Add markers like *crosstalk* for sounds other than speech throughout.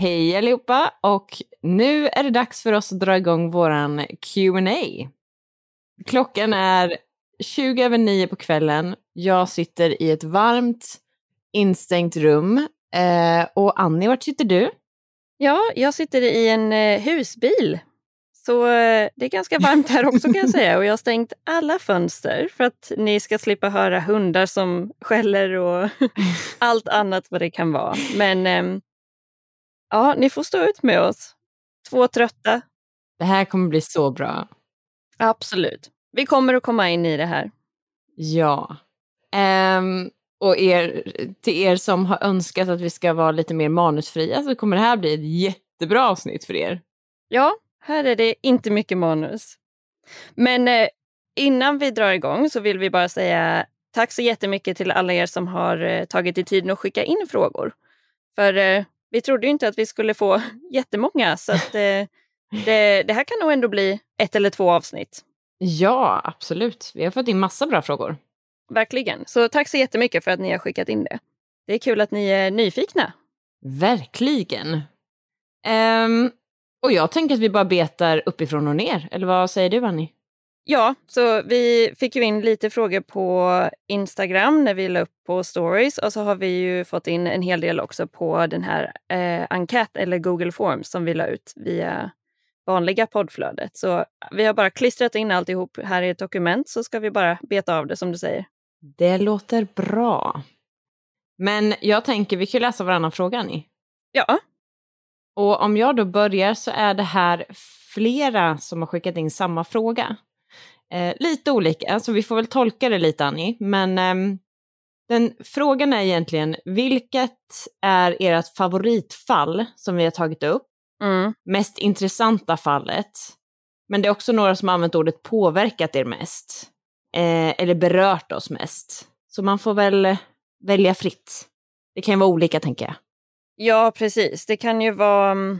Hej allihopa och nu är det dags för oss att dra igång våran Q&A. Klockan är 20 över 9 på kvällen. Jag sitter i ett varmt instängt rum. Eh, och Annie, vart sitter du? Ja, jag sitter i en eh, husbil. Så eh, det är ganska varmt här också kan jag säga. Och jag har stängt alla fönster för att ni ska slippa höra hundar som skäller och *laughs* allt annat vad det kan vara. Men ehm, ja, ni får stå ut med oss. Två trötta. Det här kommer bli så bra. Absolut. Vi kommer att komma in i det här. Ja. Ehm, och er, till er som har önskat att vi ska vara lite mer manusfria så kommer det här bli ett jättebra avsnitt för er. Ja, här är det inte mycket manus. Men eh, innan vi drar igång så vill vi bara säga tack så jättemycket till alla er som har eh, tagit i tiden att skicka in frågor. För eh, vi trodde ju inte att vi skulle få *laughs* jättemånga så att, eh, *laughs* det, det här kan nog ändå bli ett eller två avsnitt. Ja, absolut. Vi har fått in massa bra frågor. Verkligen. Så tack så jättemycket för att ni har skickat in det. Det är kul att ni är nyfikna. Verkligen. Ehm, och jag tänker att vi bara betar uppifrån och ner. Eller vad säger du, Annie? Ja, så vi fick ju in lite frågor på Instagram när vi la upp på stories och så har vi ju fått in en hel del också på den här eh, enkät eller Google Forms som vi la ut via vanliga poddflödet. Så vi har bara klistrat in alltihop här i ett dokument så ska vi bara beta av det som du säger. Det låter bra. Men jag tänker, vi kan läsa varannan fråga, Annie. Ja, Och om jag då börjar så är det här flera som har skickat in samma fråga. Eh, lite olika, så vi får väl tolka det lite Annie. Men ehm, den frågan är egentligen, vilket är ert favoritfall som vi har tagit upp? mm. Mest intressanta fallet? Men det är också några som har använt ordet påverkat er mest. Eh, eller berört oss mest. Så man får väl välja fritt. Det kan ju vara olika tänker jag. ja precis. Det kan ju vara...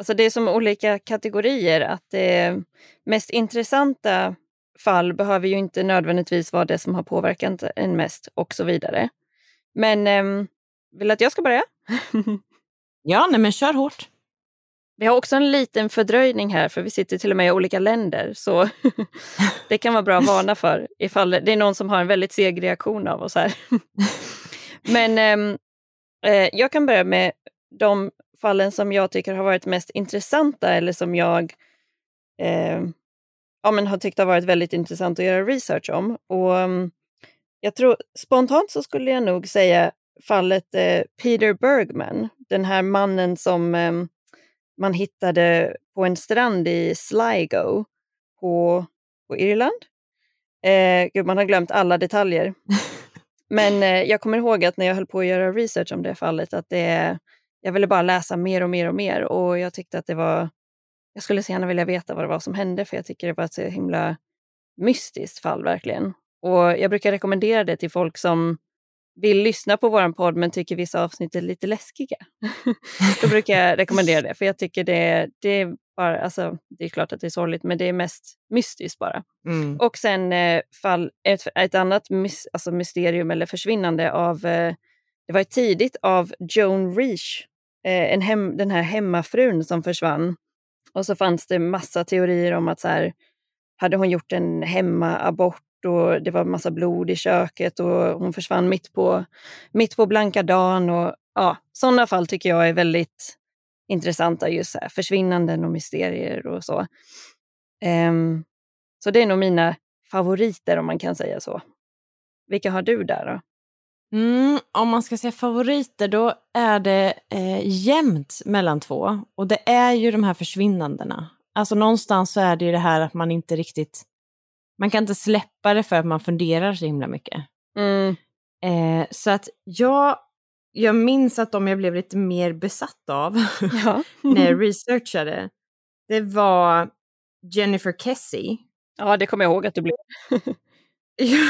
Alltså det är som olika kategorier. Att det mest intressanta fall behöver ju inte nödvändigtvis vara det som har påverkat en mest och så vidare. Men ehm, vill du att jag ska börja? *laughs* Ja, nej men kör hårt. Vi har också en liten fördröjning här för vi sitter till och med i olika länder. Så *laughs* det kan vara bra att varna för ifall det är någon som har en väldigt seg reaktion av oss här. *laughs* Men ehm, eh, jag kan börja med de fallen som jag tycker har varit mest intressanta eller som jag eh, ja, men har tyckt har varit väldigt intressant att göra research om. Och um, jag tror spontant så skulle jag nog säga fallet eh, Peter Bergman, den här mannen som eh, man hittade på en strand i Sligo på, på Irland. Eh, gud, man har glömt alla detaljer. *laughs* Men eh, jag kommer ihåg att när jag höll på att göra research om det fallet, att det, jag ville bara läsa mer och mer och mer och jag tyckte att det var, jag skulle så gärna vilja veta vad det var som hände för jag tycker det var ett så himla mystiskt fall verkligen. Och jag brukar rekommendera det till folk som vill lyssna på vår podd men tycker vissa avsnitt är lite läskiga. *laughs* Då brukar jag rekommendera det, för jag tycker det, det är bara, alltså, det är klart att det är sorgligt, men det är mest mystiskt bara. Mm. Och sen eh, fall, ett, ett annat mys, alltså mysterium eller försvinnande av, eh, det var tidigt av Joan Reach, Eh, en hem, den här hemmafrun som försvann. Och så fanns det massa teorier om att så här, hade hon gjort en hemmaabort och det var massa blod i köket och hon försvann mitt på, mitt på blanka dagen. Och, ja, sådana fall tycker jag är väldigt intressanta, just här, försvinnanden och mysterier och så. Um, så det är nog mina favoriter om man kan säga så. Vilka har du där då? Mm, om man ska säga favoriter då är det eh, jämnt mellan två. Och det är ju de här försvinnandena. Alltså någonstans så är det ju det här att man inte riktigt man kan inte släppa det för att man funderar så himla mycket. Mm. Eh, så att jag, jag minns att de jag blev lite mer besatt av *laughs* Ja. när jag researchade, det var Jennifer Kessie. ja, det kommer jag ihåg att du blev. *laughs*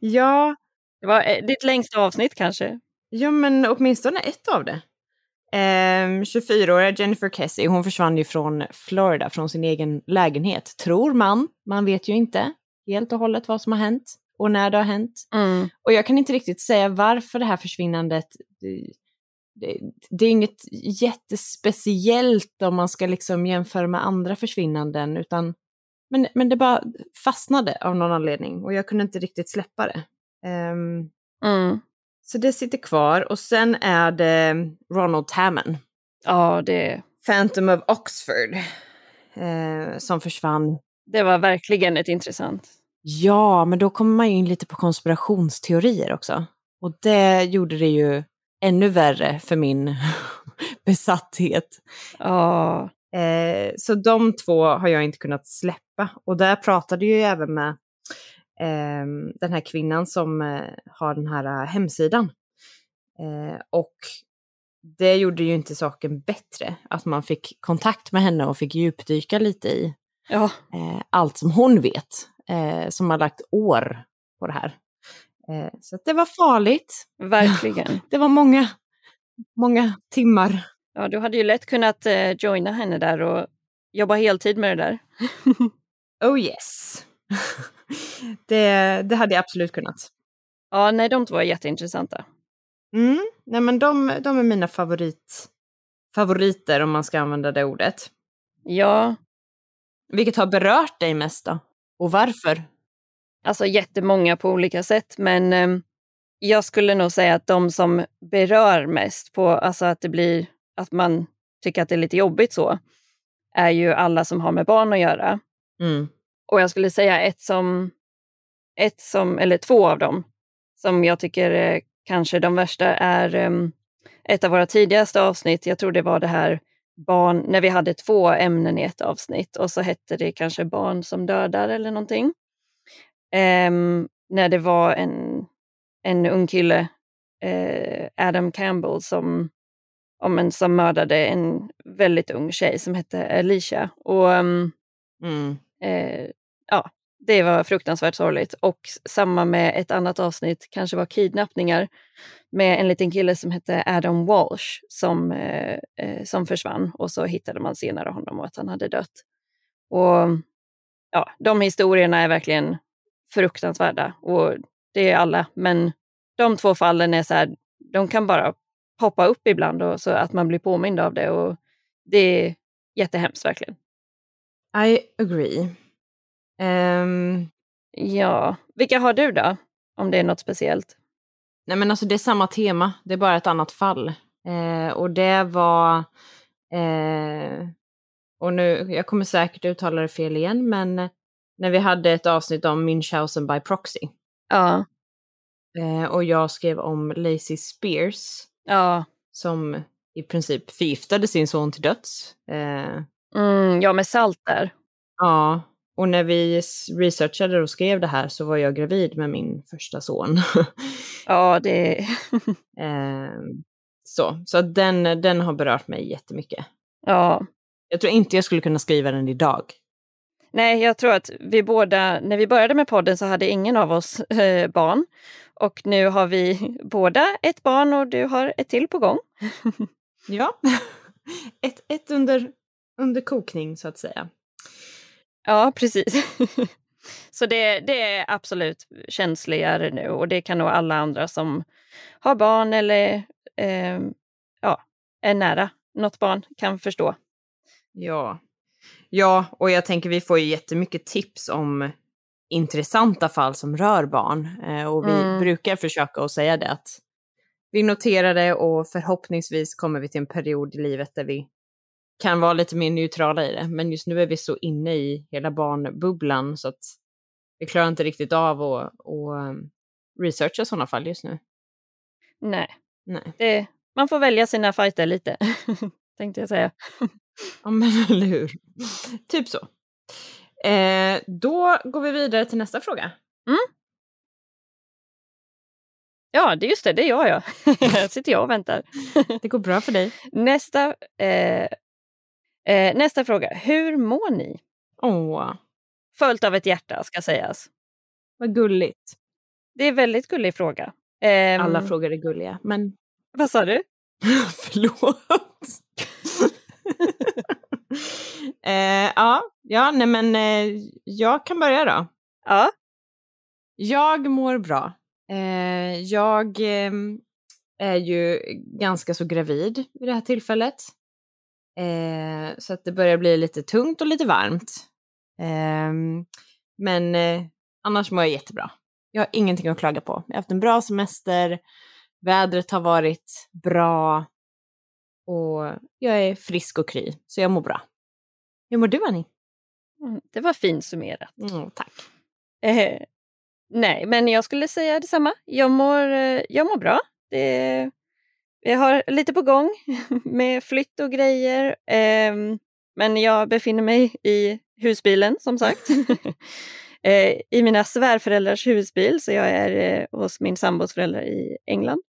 ja, Det var eh, ditt längsta avsnitt kanske? ja, men åtminstone ett av det. Eh, 24-åriga Jennifer Kessie, hon försvann ju från Florida, från sin egen lägenhet, tror man. Man vet ju inte helt och hållet vad som har hänt och när det har hänt. Mm. Och jag kan inte riktigt säga varför det här försvinnandet, det, det, det är inget jättespeciellt om man ska liksom jämföra med andra försvinnanden, utan men, men det bara fastnade av någon anledning och jag kunde inte riktigt släppa det. Ehm, Mm. så det sitter kvar och sen är det Ronald Tammen, Ja, det, Phantom of Oxford, eh, som försvann. det var verkligen ett intressant. Ja, men då kommer man ju in lite på konspirationsteorier också. Och det gjorde det ju ännu värre för min *laughs* besatthet. Ja, Eh, så de två har jag inte kunnat släppa. Och där pratade jag ju även med eh, den här kvinnan som eh, har den här eh, hemsidan. Eh, och det gjorde ju inte saken bättre att man fick kontakt med henne och fick djupdyka lite i ja. eh, allt som hon vet, som har lagt år på det här. Så det var farligt. verkligen. *laughs* Det var många, många timmar. Ja, du hade ju lätt kunnat eh, joina henne där och jobba heltid med det där. *laughs* Oh yes. *laughs* det, det hade jag absolut kunnat. Ja, nej, de två är jätteintressanta. Mm. Nej, men de, de är mina favorit, favoriter om man ska använda det ordet. Ja, Vilket har berört dig mest då? Och varför? alltså jättemånga på olika sätt, men eh, jag skulle nog säga att de som berör mest på, alltså att det blir, att man tycker att det är lite jobbigt så, är ju alla som har med barn att göra. Mm. Och jag skulle säga ett som, ett som, eller två av dem, som jag tycker är kanske de värsta är um, ett av våra tidigaste avsnitt. Jag tror det var det här barn, när vi hade två ämnen i ett avsnitt och så hette det kanske barn som dödar eller någonting. Ehm, när det var en, en ung kille, eh, Adam Campbell, som, om en, som mördade en väldigt ung tjej som hette Alicia. Och ehm, Mm. Eh, ja, det var fruktansvärt sorgligt. Och samma med ett annat avsnitt, kanske var kidnappningar, med en liten kille som hette Adam Walsh som, eh, eh, som försvann och så hittade man senare honom och att han hade dött. Och ja, De historierna är verkligen fruktansvärda och det är alla, men de två fallen är så här, de kan bara poppa upp ibland och så att man blir påmind av det och det är jättehemskt verkligen. I agree. Ehm, Ja, vilka har du då? Om det är något speciellt. nej men alltså det är samma tema, det är bara ett annat fall. Eh, och det var eh, och nu, jag kommer säkert uttala det fel igen, men när vi hade ett avsnitt om Münchhausen by proxy. Ja. Eh, och jag skrev om Lacey Spears Ja. som i princip förgiftade sin son till döds. Eh, Mm, ja, med salt där. ja, och när vi researchade och skrev det här så var jag gravid med min första son. Ja, det... *laughs* eh, så så den, den har berört mig jättemycket. ja. Jag tror inte jag skulle kunna skriva den idag. Nej, jag tror att vi båda, när vi började med podden så hade ingen av oss eh, barn. Och nu har vi båda ett barn och du har ett till på gång. *laughs* Ja, *laughs* ett, ett under, under kokning så att säga. Ja, precis. *laughs* så det, det är absolut känsligare nu och det kan nog alla andra som har barn eller eh, ja, är nära något barn kan förstå. Ja. ja, och jag tänker vi får ju jättemycket tips om intressanta fall som rör barn. Eh, och vi Mm. brukar försöka att säga det att vi noterar det och förhoppningsvis kommer vi till en period i livet där vi kan vara lite mer neutrala i det. Men just nu är vi så inne i hela barnbubblan så att vi klarar inte riktigt av att, att um, researcha sådana fall just nu. Nej, Nej. det, man får välja sina fighter lite, *laughs* tänkte jag säga. Ja, men *laughs* eller hur. typ så. Eh, då går vi vidare till nästa fråga. Ja, det är just det, det är jag *laughs* ja. Här sitter jag och väntar. Det går bra för dig. Nästa, eh, eh, nästa fråga. Hur mår ni? Åh, Följt av ett hjärta ska sägas. vad gulligt. Det är en väldigt gullig fråga. Ehm, Alla frågor är gulliga, men Vad sa du? *laughs* förlåt. *laughs* eh, ja, ja, nej men eh, jag kan börja då. Ja. Jag mår bra. Eh, jag eh, är ju ganska så gravid vid det här tillfället. Eh, så att det börjar bli lite tungt och lite varmt. Eh, men eh, annars mår jag jättebra. Jag har ingenting att klaga på. Jag har haft en bra semester. Vädret har varit bra. Och jag är frisk och kry, så jag mår bra. Hur mår du Annie? Mm, Det var fint summerat. Mm, tack. Eh, nej, men jag skulle säga detsamma. Jag mår, eh, jag mår bra. Det, jag har lite på gång *laughs* med flytt och grejer. ehm, men jag befinner mig i husbilen som sagt. *laughs* eh, I mina svärföräldrars husbil, så jag är eh, hos min sambos föräldrar i England.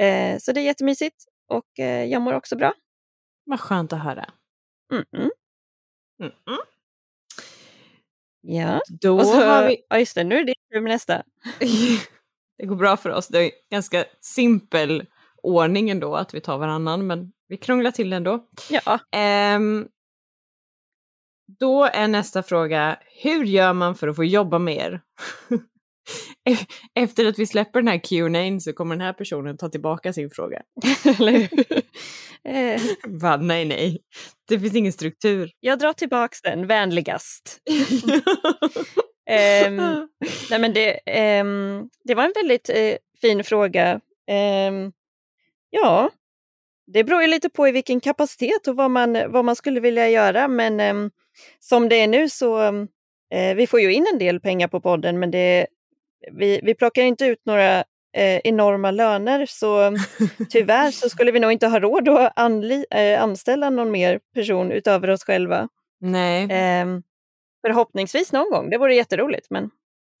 Eh, så det är jättemysigt och jag mår också bra. Vad skönt att höra. Mm -mm. Mm-mm. Ja, Då och så, har vi... ja, just det, nu är det din nästa. *laughs* det går bra för oss. Det är ganska simpel ordning ändå att vi tar varannan, men vi krånglar till det ändå. Ja, Ehm, då är nästa fråga, hur gör man för att få jobba med er? *laughs* Efter att vi släpper den här Q&A så kommer den här personen ta tillbaka sin fråga. *laughs* eller hur? Eh, Va, nej, nej. Det finns ingen struktur. Jag drar tillbaks den vänligast. *laughs* Ehm, nej men det, ehm, det var en väldigt eh, fin fråga. Ehm, ja, det beror ju lite på i vilken kapacitet och vad man, vad man skulle vilja göra. Men ehm, som det är nu så eh, vi får ju in en del pengar på podden men det, vi, vi plockar inte ut några eh, enorma löner så tyvärr så skulle vi nog inte ha råd att anli, eh, anställa någon mer person utöver oss själva. nej. Ehm, förhoppningsvis någon gång, det vore jätteroligt. Men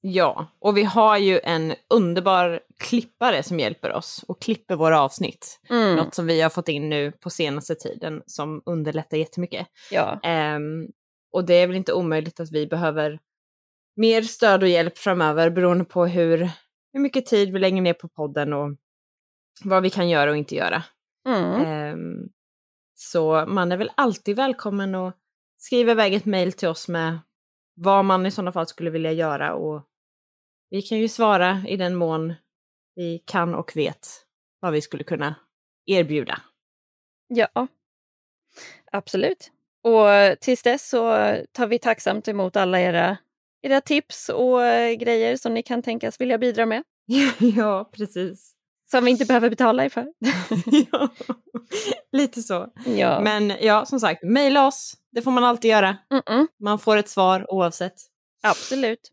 Ja, och vi har ju en underbar klippare som hjälper oss och klipper våra avsnitt. mm, Något som vi har fått in nu på senaste tiden som underlättar jättemycket. ja, Ehm, och det är väl inte omöjligt att vi behöver mer stöd och hjälp framöver beroende på hur, hur mycket tid vi lägger ner på podden och vad vi kan göra och inte göra. mm, Ehm, så man är väl alltid välkommen att skriva iväg ett mejl till oss med vad man i sådana fall skulle vilja göra och vi kan ju svara i den mån vi kan och vet vad vi skulle kunna erbjuda. ja. Absolut. Och tills dess så tar vi tacksamt emot alla era, era tips och eh, grejer som ni kan tänkas vilja bidra med. *laughs* ja, precis. Som vi inte behöver betala er för. *laughs* ja, lite så. ja. Men ja, som sagt, mejla oss. Det får man alltid göra. Mm-mm. Man får ett svar oavsett. Absolut.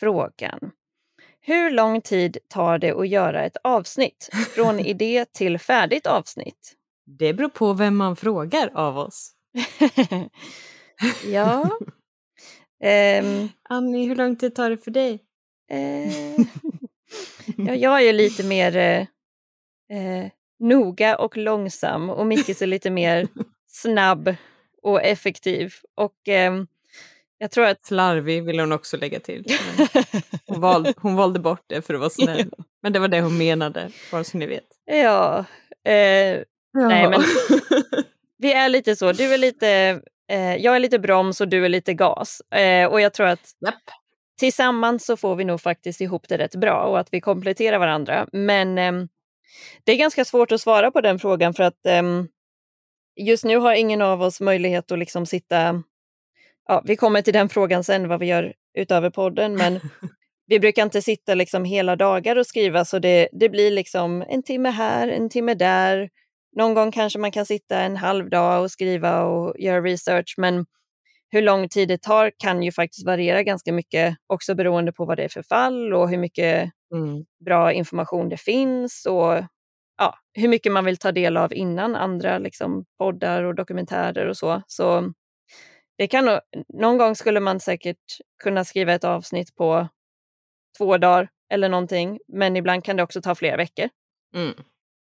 frågan. Hur lång tid tar det att göra ett avsnitt? Från *laughs* idé till färdigt avsnitt? Det beror på vem man frågar av oss. *laughs* ja. Ehm, Annie, hur lång tid tar det för dig? eh, ja, jag är lite *laughs* mer eh, noga och långsam och Mickis är lite mer snabb och effektiv. Och ehm, jag tror att... Slarvig vill hon också lägga till. *laughs* Hon valde, hon valde bort det för att vara snäll. Men det var det hon menade, bara så ni vet. ja, eh, Nej, men- *laughs* vi är lite så. Du är lite, eh, jag är lite broms och du är lite gas. Eh, och jag tror att Japp. tillsammans så får vi nog faktiskt ihop det rätt bra och att vi kompletterar varandra. Men ehm, det är ganska svårt att svara på den frågan för att ehm, just nu har ingen av oss möjlighet att liksom sitta... Ja, vi kommer till den frågan sen, vad vi gör utöver podden, men *laughs* vi brukar inte sitta liksom hela dagar och skriva så det, det blir liksom en timme här, en timme där. Någon gång kanske man kan sitta en halv dag och skriva och göra research, men hur lång tid det tar kan ju faktiskt variera ganska mycket, också beroende på vad det är för fall och hur mycket Mm. bra information det finns och ja, hur mycket man vill ta del av innan andra liksom, poddar och dokumentärer och så. Så det kan nog, någon gång skulle man säkert kunna skriva ett avsnitt på två dagar eller någonting, men ibland kan det också ta flera veckor. Mm.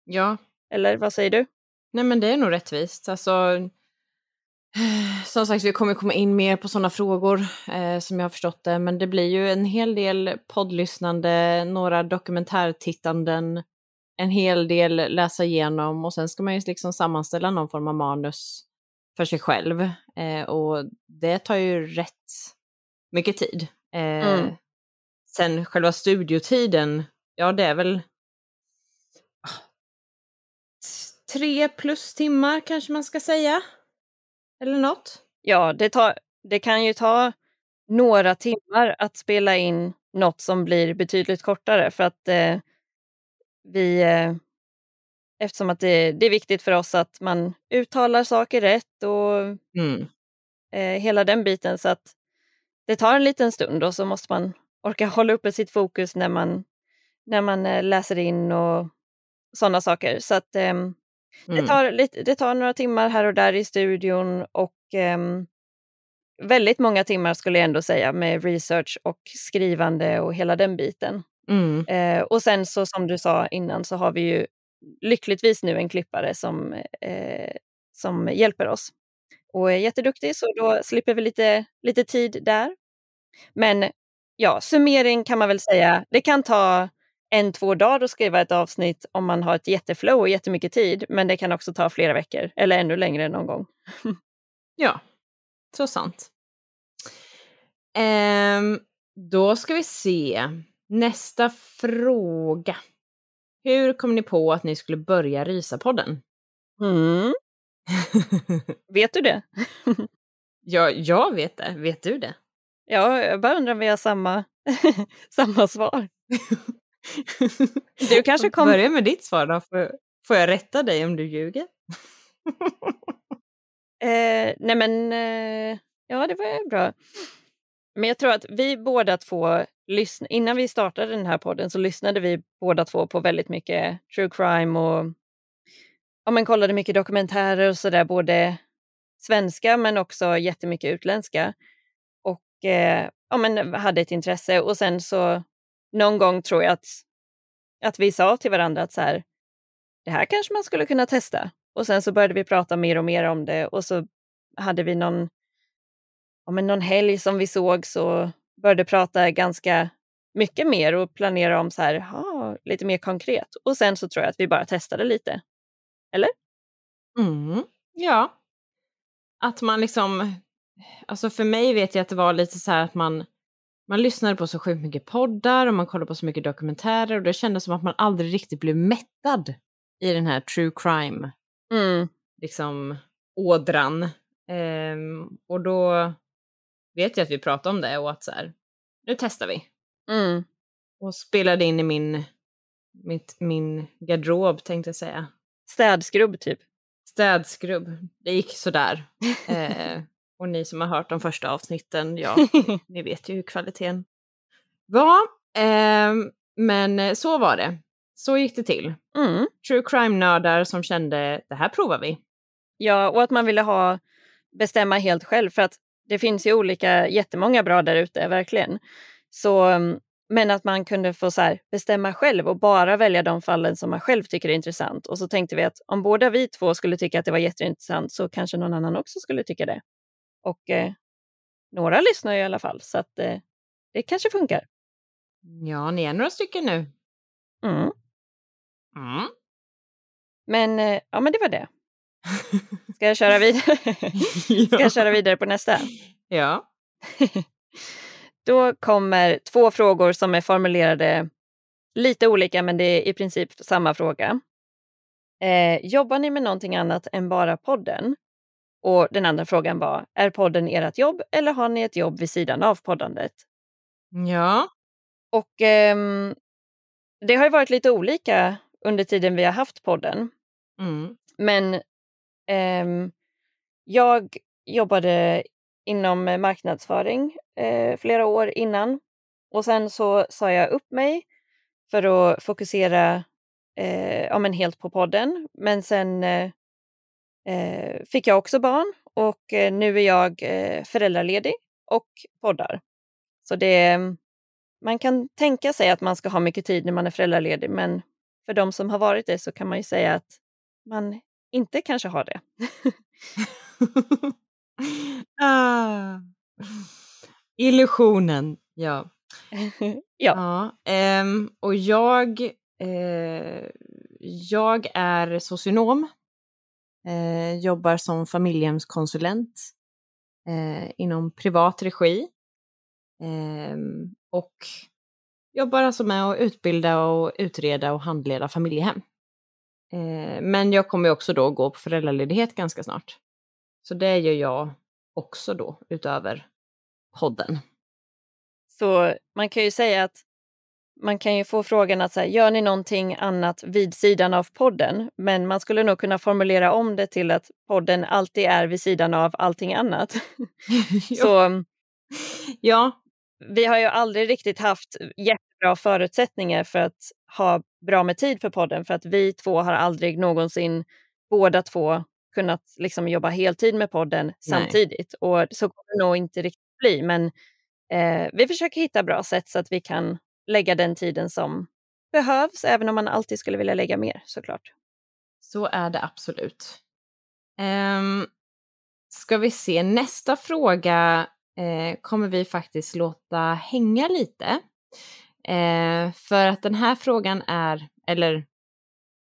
Ja, Eller vad säger du? nej men det är nog rättvist. Alltså, som sagt, vi kommer komma in mer på sådana frågor eh, som jag har förstått det. Men det blir ju en hel del poddlyssnande, några dokumentärtittanden, en hel del läsa igenom och sen ska man ju liksom sammanställa någon form av manus för sig själv. Eh, och det tar ju rätt mycket tid. Eh, Mm. Sen själva studiotiden, ja det är väl ah, tre plus timmar kanske man ska säga. Eller något. Ja, det, tar, det kan ju ta några timmar att spela in något som blir betydligt kortare för att eh, vi, eh, eftersom att det, det är viktigt för oss att man uttalar saker rätt och Mm. eh, hela den biten så att det tar en liten stund och så måste man orka hålla uppe sitt fokus när man, när man eh, läser in och sådana saker. Så att ehm, det, Mm. tar lite, det tar några timmar här och där i studion och ehm, väldigt många timmar skulle jag ändå säga med research och skrivande och hela den biten. Mm. Eh, och sen så som du sa innan så har vi ju lyckligtvis nu en klippare som, eh, som hjälper oss och är jätteduktig så då slipper vi lite, lite tid där. Men ja, summering kan man väl säga, det kan ta en, två dagar att skriva ett avsnitt om man har ett jätteflow och jättemycket tid, men det kan också ta flera veckor eller ännu längre någon gång. *laughs* Ja, så sant. Ehm, då ska vi se. Nästa fråga. Hur kom ni på att ni skulle börja Rysa-podden? Mm. *laughs* Vet du det? *laughs* ja, jag vet det. Vet du det? Ja, jag bara undrar om vi har samma, *laughs* samma svar. Du kanske kom... Börja med ditt svar då. Får, får jag rätta dig om du ljuger? eh, nej men, eh, ja det var bra. Men jag tror att vi båda två, lyssn- innan vi startade den här podden så lyssnade vi båda två på väldigt mycket true crime och ja, men kollade mycket dokumentärer och sådär, både svenska men också jättemycket utländska. Och eh, ja, men hade ett intresse och sen så någon gång tror jag att, att vi sa till varandra att så här, det här kanske man skulle kunna testa. Och sen så började vi prata mer och mer om det och så hade vi någon, ja, men någon helg som vi såg så började prata ganska mycket mer och planera om så här, ha, lite mer konkret. Och sen så tror jag att vi bara testade lite. Eller? Mm, ja. Att man liksom, alltså för mig vet jag att det var lite så här att man, man lyssnade på så sjukt mycket poddar och man kollade på så mycket dokumentärer och det kändes som att man aldrig riktigt blev mättad i den här true crime Mm. liksom ådran. Ehm, och då vet jag att vi pratade om det och att så här, nu testar vi. Mm. Och spelade in i min, mitt, min garderob tänkte jag säga. Städskrubb typ. Städskrubb. Det gick sådär. *laughs* eh, och ni som har hört de första avsnitten, ja, *laughs* ni vet ju hur kvaliteten var. Eh, men så var det. Så gick det till. Mm. True crime-nördar som kände, det här provar vi. Ja, och att man ville ha bestämma helt själv för att det finns ju olika, jättemånga bra där ute, verkligen. Så, mm, men att man kunde få så här, bestämma själv och bara välja de fallen som man själv tycker är intressant. Och så tänkte vi att om båda vi två skulle tycka att det var jätteintressant så kanske någon annan också skulle tycka det. Och eh, några lyssnar ju i alla fall, så att eh, det kanske funkar. Ja, ni är några stycken nu. Mm. Mm. Men eh, ja, men det var det. *laughs* Ska jag köra vidare? *laughs* Ska jag köra vidare på nästa? Ja. *laughs* Då kommer två frågor som är formulerade lite olika, men det är i princip samma fråga. Eh, jobbar ni med någonting annat än bara podden? Och den andra frågan var, är podden ert jobb eller har ni ett jobb vid sidan av poddandet? Ja. Och ehm, det har ju varit lite olika under tiden vi har haft podden. Mm. Men Ehm, jag jobbade inom eh, marknadsföring eh, flera år innan och sen så sa jag upp mig för att fokusera eh, ja, men helt på podden. Men sen fick jag också barn och nu är jag föräldraledig och poddar. Så det, man kan tänka sig att man ska ha mycket tid när man är föräldraledig men för de som har varit det så kan man ju säga att man inte kanske har det. *laughs* ah. Illusionen, ja. *laughs* ja. ja ehm, och jag, eh, jag är socionom. Eh, jobbar som familjehemskonsulent eh, inom privat regi. Ehm, och jobbar alltså med att utbilda och utreda och handleda familjehem. Eh, men jag kommer också då gå på föräldraledighet ganska snart. Så det gör jag också då utöver podden. Så man kan ju säga att man kan ju få frågan att så här, gör ni någonting annat vid sidan av podden? Men man skulle nog kunna formulera om det till att podden alltid är vid sidan av allting annat. *laughs* Så ja. Vi har ju aldrig riktigt haft jättebra förutsättningar för att ha bra med tid för podden för att vi två har aldrig någonsin båda två kunnat liksom jobba heltid med podden Nej. samtidigt. Och så kommer det nog inte riktigt bli, men eh, vi försöker hitta bra sätt så att vi kan lägga den tiden som behövs, även om man alltid skulle vilja lägga mer såklart. Så är det absolut. Um, ska vi se, nästa fråga eh, kommer vi faktiskt låta hänga lite. Eh, för att den här frågan är, eller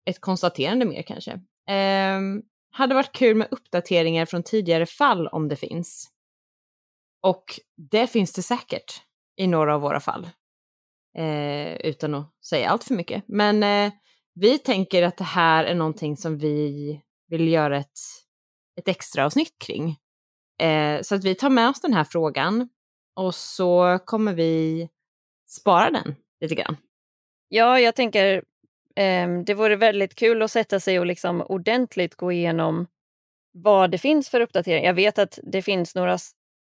ett konstaterande mer kanske. Eh, hade varit kul med uppdateringar från tidigare fall om det finns. Och det finns det säkert i några av våra fall. eh, utan att säga allt för mycket. Men eh, vi tänker att det här är någonting som vi vill göra ett, ett extra avsnitt kring. Eh, så att vi tar med oss den här frågan och så kommer vi spara den lite grann. Ja, jag tänker eh, det vore väldigt kul att sätta sig och liksom ordentligt gå igenom vad det finns för uppdateringar. Jag vet att det finns några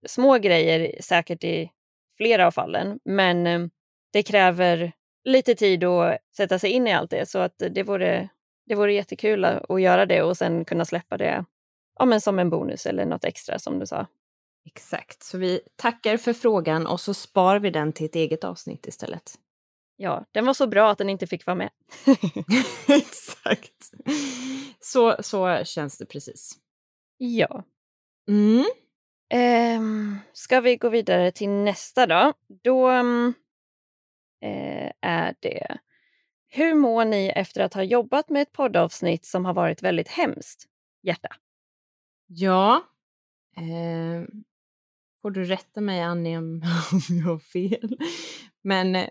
små grejer säkert i flera av fallen, men eh, det kräver lite tid att sätta sig in i allt det. Så att det vore, det vore jättekul att göra det och sen kunna släppa det ja, men som en bonus eller något extra som du sa. Exakt, så vi tackar för frågan och så spar vi den till ett eget avsnitt istället. Ja, den var så bra att den inte fick vara med. *laughs* *laughs* Exakt. Så, så känns det precis. Ja. Mm. Um, ska vi gå vidare till nästa då? Då uh, är det Hur mår ni efter att ha jobbat med ett poddavsnitt som har varit väldigt hemskt? Hjärta. Ja. Eh, får du rätta mig Annie om, *laughs* jag har fel. Men,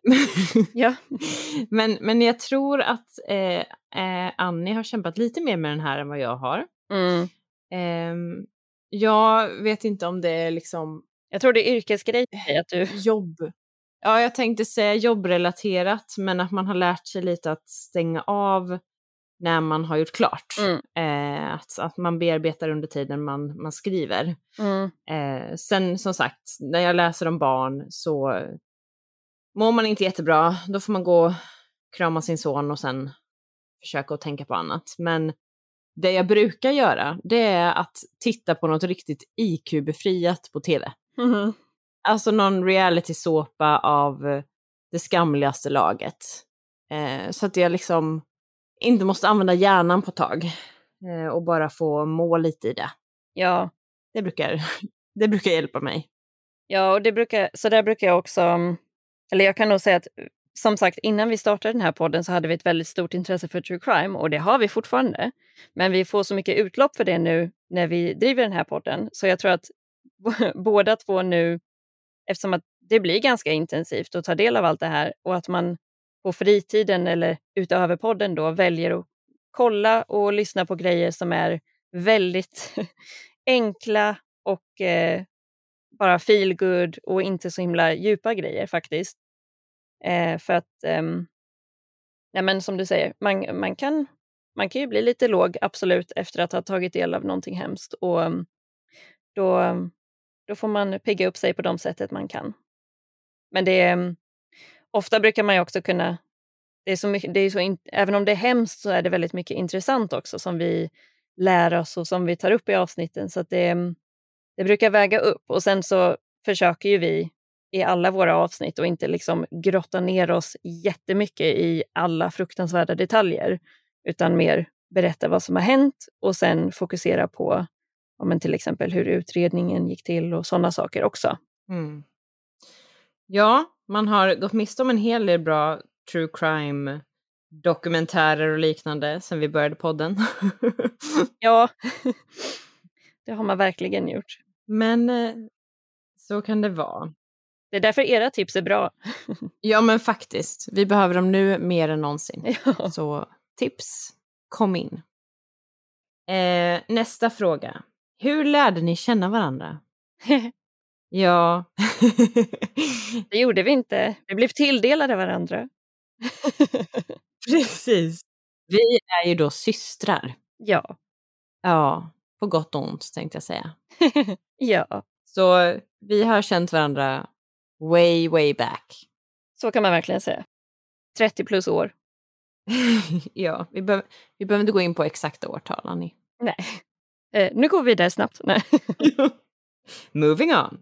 ja. *laughs* men, men jag tror att eh, eh, Annie har kämpat lite mer med den här än vad jag har. Mm. Eh, jag vet inte om det är liksom... Jag tror det är yrkesgrej att du... Jobb. Ja, jag tänkte säga jobbrelaterat, men att man har lärt sig lite att stänga av när man har gjort klart. Mm. Eh, att, att man bearbetar under tiden man, man skriver. Mm. Eh, sen som sagt, när jag läser om barn så mår man inte jättebra, då får man gå och krama sin son och sen försöka att tänka på annat. Men det jag brukar göra, det är att titta på något riktigt IQ-befriat på tv. Mm. Alltså någon reality-såpa av det skamligaste laget. Eh, så att jag liksom inte måste använda hjärnan på ett tag eh, och bara få må lite i det. Ja. Det brukar, *laughs* det brukar hjälpa mig. Ja, och det brukar, så där brukar jag också, eller jag kan nog säga att som sagt innan vi startade den här podden så hade vi ett väldigt stort intresse för true crime och det har vi fortfarande. Men vi får så mycket utlopp för det nu när vi driver den här podden så jag tror att *laughs* båda två nu, eftersom att det blir ganska intensivt att ta del av allt det här och att man på fritiden eller utöver podden då väljer att kolla och lyssna på grejer som är väldigt *laughs* enkla och eh, bara feel good och inte så himla djupa grejer faktiskt. Eh, för att, eh, ja, men som du säger, man, man, kan, man kan ju bli lite låg, absolut, efter att ha tagit del av någonting hemskt. Och ehm, då, då får man pigga upp sig på de sättet man kan. Men det är, ofta brukar man ju också kunna... Det är så mycket, det är så in, även om det är hemskt så är det väldigt mycket intressant också som vi lär oss och som vi tar upp i avsnitten. Så det, mm, det brukar väga upp. Och sen så försöker ju vi i alla våra avsnitt och inte liksom grotta ner oss jättemycket i alla fruktansvärda detaljer, utan mer berätta vad som har hänt och sen fokusera på ja, men till exempel hur utredningen gick till och sådana saker också. Mm. Ja, man har gått miste om en hel del bra true crime dokumentärer och liknande sen vi började podden. *laughs* ja, *laughs* det har man verkligen gjort. Men eh, så kan det vara. Det är därför era tips är bra. *laughs* ja, men faktiskt. Vi behöver dem nu mer än någonsin. Ja. Så tips, kom in. Eh, nästa fråga. Hur lärde ni känna varandra? Ja. *laughs* det gjorde vi inte. Vi blev tilldelade varandra. *laughs* Precis. Vi är ju då systrar. Ja. Ja, på gott och ont tänkte jag säga. *laughs* ja. Så vi har känt varandra way, way back. Så kan man verkligen säga. 30 plus år. ja, vi, be vi behöver inte gå in på exakta årtal, Annie. Nej. Eh, nu går vi vidare snabbt. Nej. Moving on.